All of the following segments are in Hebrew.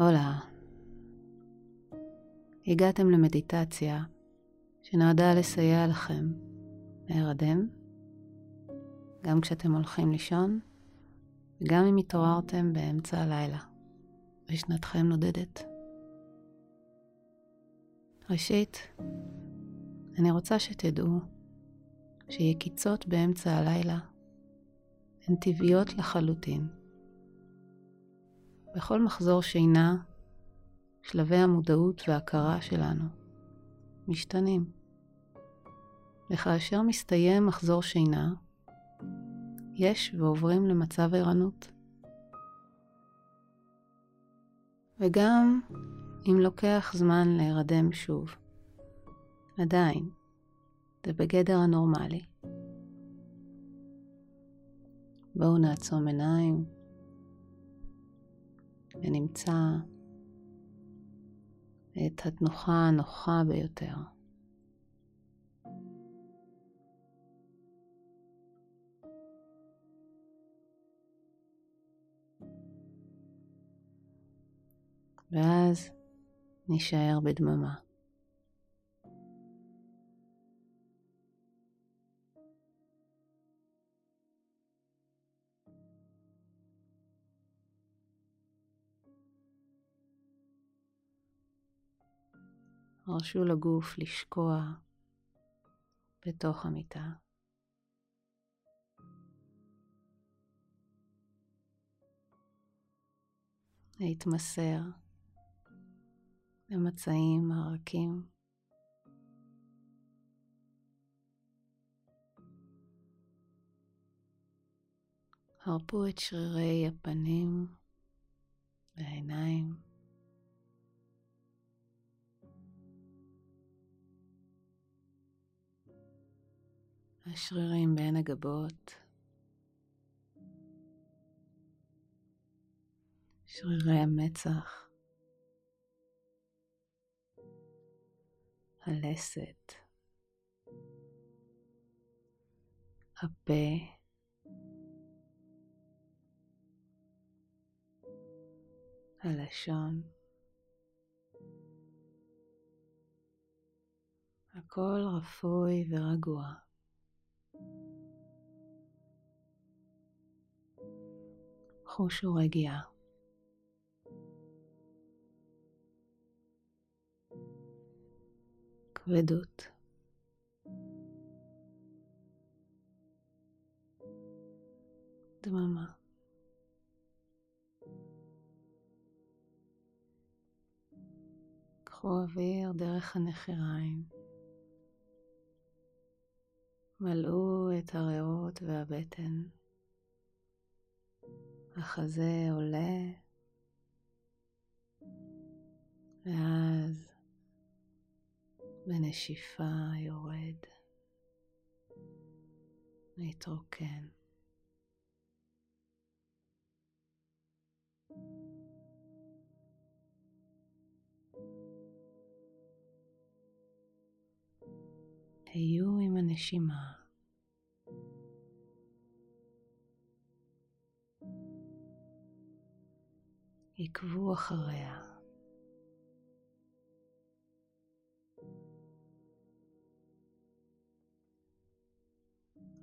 הולה. הגעתם למדיטציה שנועדה לסייע לכם להירדם, גם כשאתם הולכים לישון וגם אם התעוררתם באמצע הלילה ושנתכם נודדת. ראשית, אני רוצה שתדעו שיקיצות באמצע הלילה הן טבעיות לחלוטין. בכל מחזור שינה, שלבי המודעות וההכרה שלנו משתנים. וכאשר מסתיים מחזור שינה, יש ועוברים למצב ערנות. וגם אם לוקח זמן להירדם שוב, עדיין, זה בגדר הנורמלי. בואו נעצום עיניים ונמצא את התנוחה הנוחה ביותר. ואז נישאר בדממה. הרשו לגוף לשקוע בתוך המיטה. להתמסר למצעים הרכים. הרפו את שרירי הפנים והעיניים. השרירים בין הגבות, שרירי המצח, הלסת, הפה, הלשון, הכל רפוי ורגוע. חושו רגיעה. כבדות. דממה. קחו אוויר דרך הנחיריים. מלאו את הריאות והבטן. החזה עולה, ואז בנשיפה יורד, להתרוקן. היו עם הנשימה. עקבו אחריה.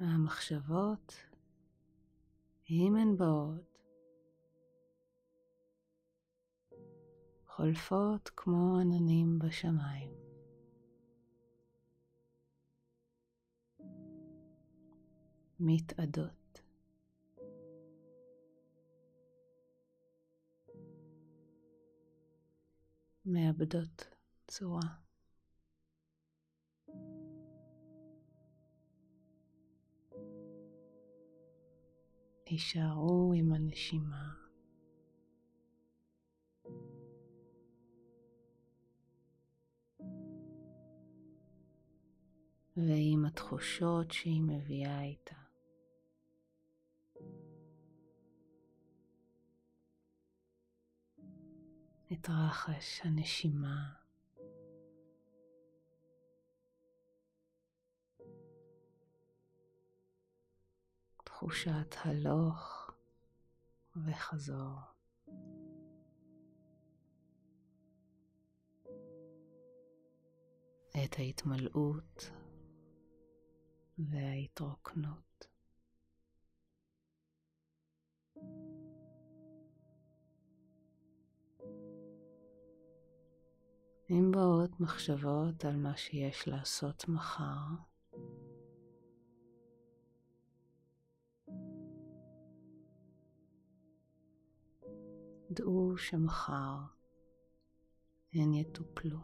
והמחשבות, אם הן באות, חולפות כמו עננים בשמיים. מתאדות. מאבדות צורה. הישארו עם הנשימה. ועם התחושות שהיא מביאה איתה. את רחש הנשימה. תחושת הלוך וחזור. את ההתמלאות וההתרוקנות. אם באות מחשבות על מה שיש לעשות מחר, דעו שמחר הן יטופלו.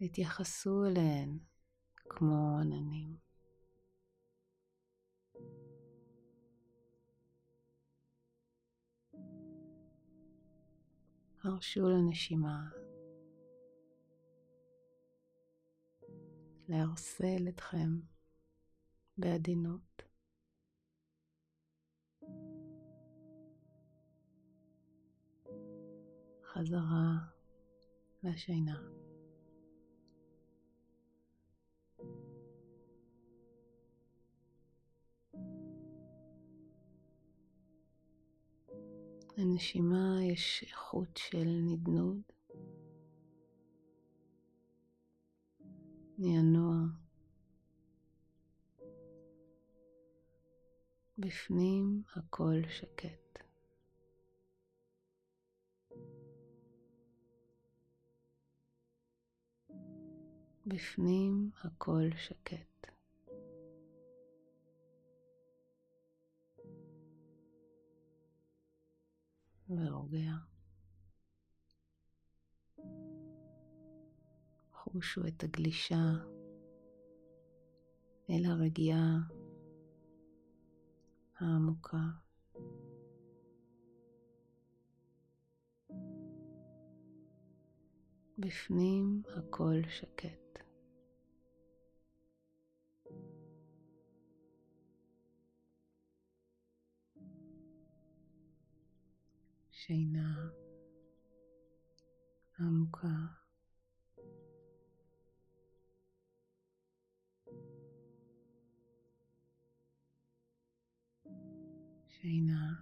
התייחסו אליהן כמו עננים. הרשו לנשימה לערסל אתכם בעדינות. חזרה לשינה. לנשימה יש איכות של נדנוד, נענוע. בפנים הכל שקט. בפנים הכל שקט. ורוגע. חושו את הגלישה אל הרגיעה העמוקה. בפנים הכל שקט. שינה עמוקה. שינה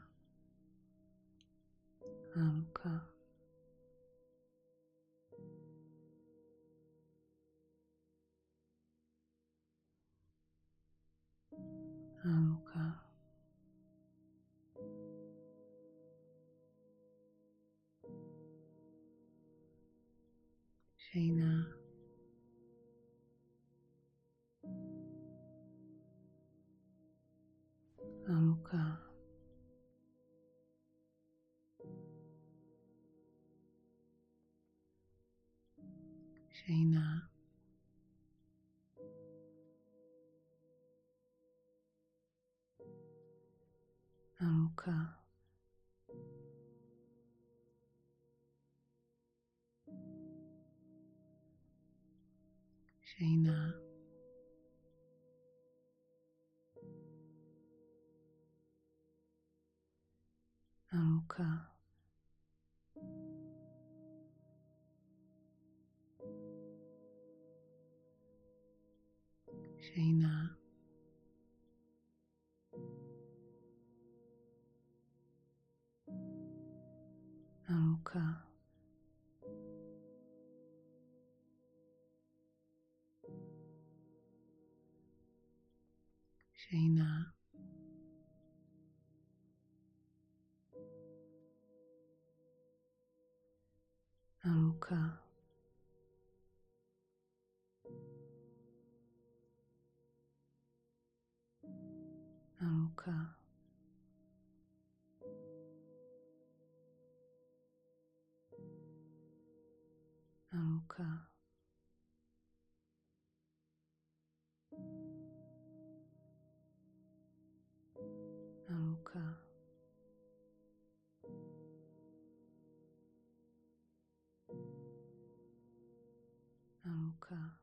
שינה. עמוקה. שינה. עמוקה. שינה. עמוקה. שינה. עמוקה. שינה. עמוקה. anchor.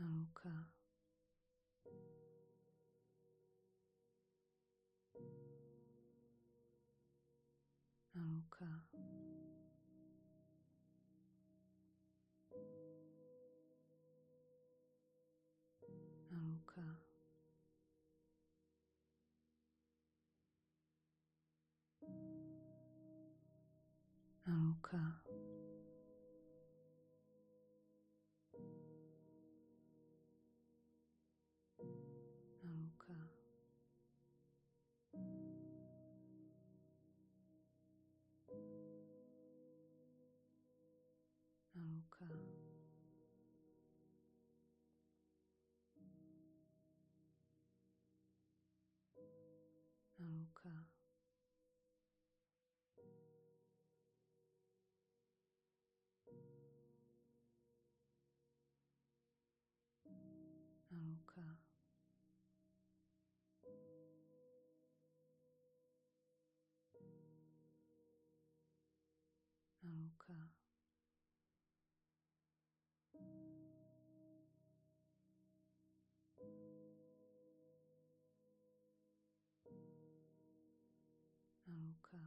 Anchor. Anchor. kufunguka. Naruka. Naruka. Naruka. Yoga. Nalka. Nalka. Ah, nauka.